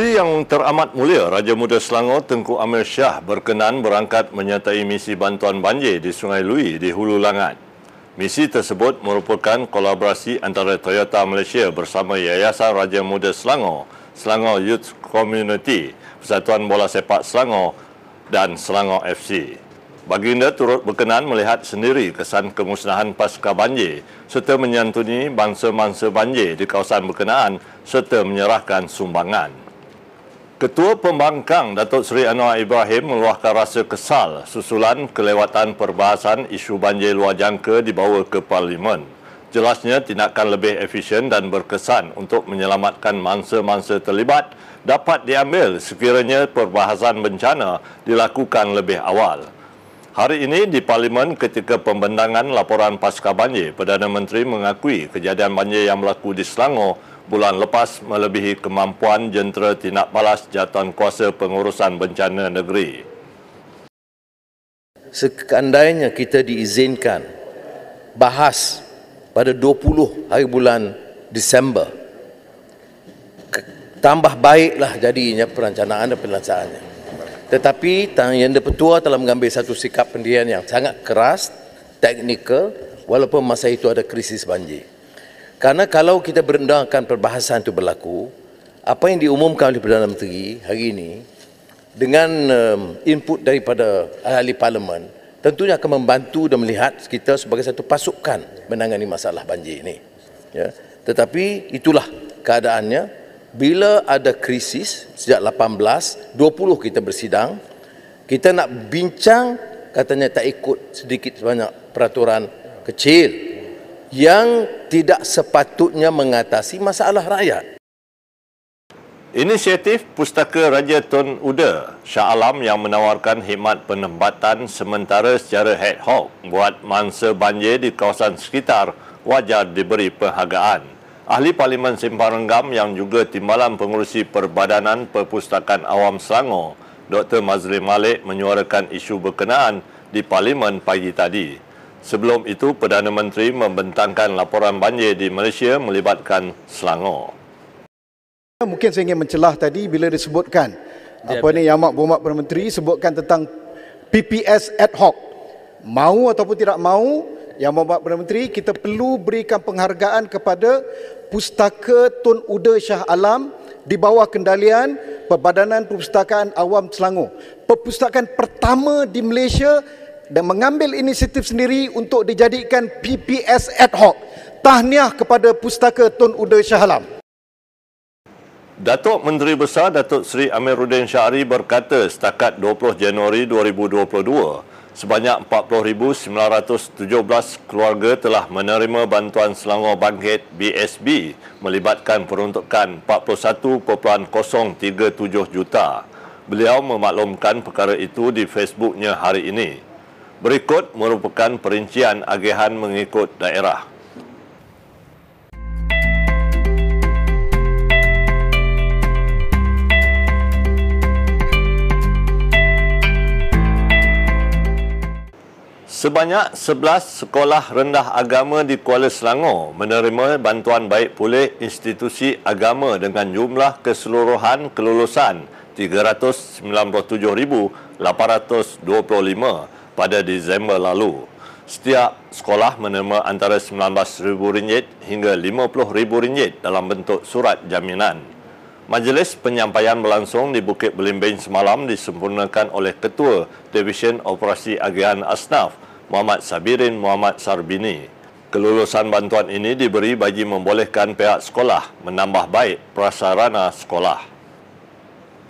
Duli yang teramat mulia Raja Muda Selangor Tengku Amir Shah berkenan berangkat menyertai misi bantuan banjir di Sungai Lui di Hulu Langat. Misi tersebut merupakan kolaborasi antara Toyota Malaysia bersama Yayasan Raja Muda Selangor, Selangor Youth Community, Persatuan Bola Sepak Selangor dan Selangor FC. Baginda turut berkenan melihat sendiri kesan kemusnahan pasca banjir serta menyantuni bangsa-bangsa banjir di kawasan berkenaan serta menyerahkan sumbangan. Ketua Pembangkang Datuk Seri Anwar Ibrahim meluahkan rasa kesal susulan kelewatan perbahasan isu banjir luar jangka dibawa ke Parlimen. Jelasnya tindakan lebih efisien dan berkesan untuk menyelamatkan mangsa-mangsa terlibat dapat diambil sekiranya perbahasan bencana dilakukan lebih awal. Hari ini di Parlimen ketika pembendangan laporan pasca banjir, Perdana Menteri mengakui kejadian banjir yang berlaku di Selangor bulan lepas melebihi kemampuan jentera tindak balas jatuhan kuasa pengurusan bencana negeri. Sekandainya kita diizinkan bahas pada 20 hari bulan Disember, tambah baiklah jadinya perencanaan dan pelaksanaannya. Tetapi Yang Dipertua telah mengambil satu sikap pendirian yang sangat keras, teknikal, walaupun masa itu ada krisis banjir. Karena kalau kita berendahkan perbahasan itu berlaku, apa yang diumumkan oleh Perdana Menteri hari ini dengan um, input daripada ahli parlimen tentunya akan membantu dan melihat kita sebagai satu pasukan menangani masalah banjir ini. Ya. Tetapi itulah keadaannya bila ada krisis sejak 18 20 kita bersidang kita nak bincang katanya tak ikut sedikit sebanyak peraturan kecil yang tidak sepatutnya mengatasi masalah rakyat. Inisiatif Pustaka Raja Tun Uda Shah Alam yang menawarkan khidmat penempatan sementara secara ad hoc buat mangsa banjir di kawasan sekitar wajar diberi penghargaan. Ahli Parlimen Simpang Renggam yang juga Timbalan Pengurusi Perbadanan Perpustakaan Awam Selangor, Dr. Mazlim Malik menyuarakan isu berkenaan di Parlimen pagi tadi. Sebelum itu, Perdana Menteri membentangkan laporan banjir di Malaysia melibatkan Selangor. Mungkin saya ingin mencelah tadi bila disebutkan ya, apa ni Yang Amat Berhormat Perdana Menteri sebutkan tentang PPS ad hoc. Mau ataupun tidak mau, Yang Amat Perdana Menteri, kita perlu berikan penghargaan kepada Pustaka Tun Uda Shah Alam di bawah kendalian Perbadanan Perpustakaan Awam Selangor. Perpustakaan pertama di Malaysia dan mengambil inisiatif sendiri untuk dijadikan PPS ad hoc. Tahniah kepada Pustaka Tun Uda Shah Alam. Datuk Menteri Besar Datuk Seri Amiruddin Syahri berkata setakat 20 Januari 2022, sebanyak 40,917 keluarga telah menerima bantuan Selangor Bangkit BSB melibatkan peruntukan 41.037 juta. Beliau memaklumkan perkara itu di Facebooknya hari ini. Berikut merupakan perincian agihan mengikut daerah. Sebanyak 11 sekolah rendah agama di Kuala Selangor menerima bantuan baik pulih institusi agama dengan jumlah keseluruhan kelulusan 397,825 pada Disember lalu. Setiap sekolah menerima antara RM19,000 hingga RM50,000 dalam bentuk surat jaminan. Majlis penyampaian berlangsung di Bukit Belimbing semalam disempurnakan oleh Ketua Division Operasi Agian Asnaf, Muhammad Sabirin Muhammad Sarbini. Kelulusan bantuan ini diberi bagi membolehkan pihak sekolah menambah baik prasarana sekolah.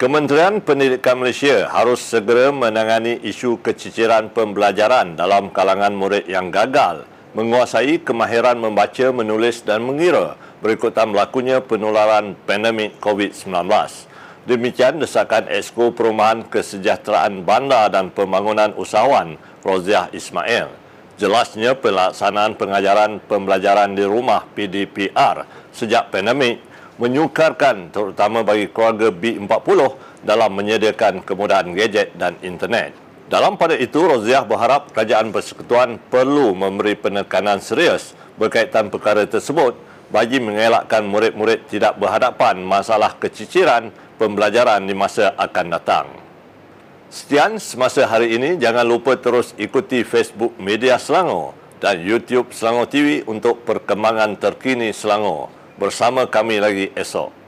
Kementerian Pendidikan Malaysia harus segera menangani isu keciciran pembelajaran dalam kalangan murid yang gagal menguasai kemahiran membaca, menulis dan mengira berikutan berlakunya penularan pandemik COVID-19. Demikian desakan Esko Perumahan Kesejahteraan Bandar dan Pembangunan Usahawan Roziah Ismail. Jelasnya pelaksanaan pengajaran pembelajaran di rumah PDPR sejak pandemik menyukarkan terutama bagi keluarga B40 dalam menyediakan kemudahan gadget dan internet. Dalam pada itu, Roziah berharap Kerajaan Persekutuan perlu memberi penekanan serius berkaitan perkara tersebut bagi mengelakkan murid-murid tidak berhadapan masalah keciciran pembelajaran di masa akan datang. Sekian semasa hari ini, jangan lupa terus ikuti Facebook Media Selangor dan YouTube Selangor TV untuk perkembangan terkini Selangor. Bersama kami lagi esok.